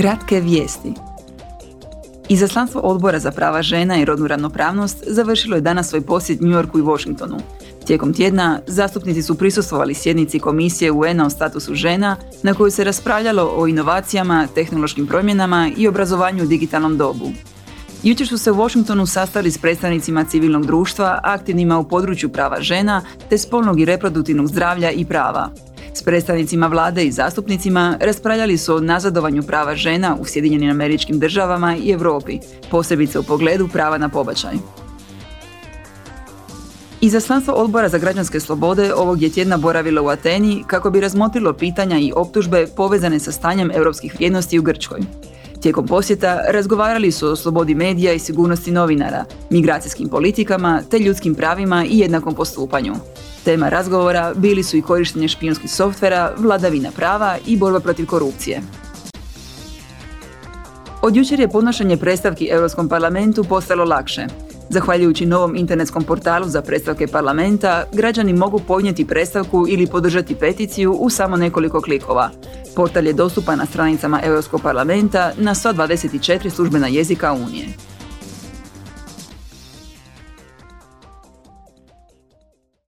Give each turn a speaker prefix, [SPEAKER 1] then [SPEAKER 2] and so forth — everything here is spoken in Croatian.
[SPEAKER 1] Kratke vijesti. Izaslanstvo odbora za prava žena i rodnu ravnopravnost završilo je danas svoj posjet New Yorku i Washingtonu. Tijekom tjedna zastupnici su prisustvovali sjednici Komisije UN-a o statusu žena na kojoj se raspravljalo o inovacijama, tehnološkim promjenama i obrazovanju u digitalnom dobu. Jučer su se u Washingtonu sastali s predstavnicima civilnog društva, aktivnima u području prava žena, te spolnog i reproduktivnog zdravlja i prava. S predstavnicima vlade i zastupnicima raspravljali su o nazadovanju prava žena u Sjedinjenim američkim državama i Europi, posebice u pogledu prava na pobačaj. Izaslanstvo odbora za građanske slobode ovog je tjedna boravilo u Ateni kako bi razmotrilo pitanja i optužbe povezane sa stanjem europskih vrijednosti u Grčkoj. Tijekom posjeta razgovarali su o slobodi medija i sigurnosti novinara, migracijskim politikama te ljudskim pravima i jednakom postupanju. Tema razgovora bili su i korištenje špijunskih softvera, vladavina prava i borba protiv korupcije. Od jučer je podnošenje predstavki Europskom parlamentu postalo lakše. Zahvaljujući novom internetskom portalu za predstavke parlamenta, građani mogu podnijeti predstavku ili podržati peticiju u samo nekoliko klikova. Portal je dostupan na stranicama Europskog parlamenta na 124 službena jezika Unije.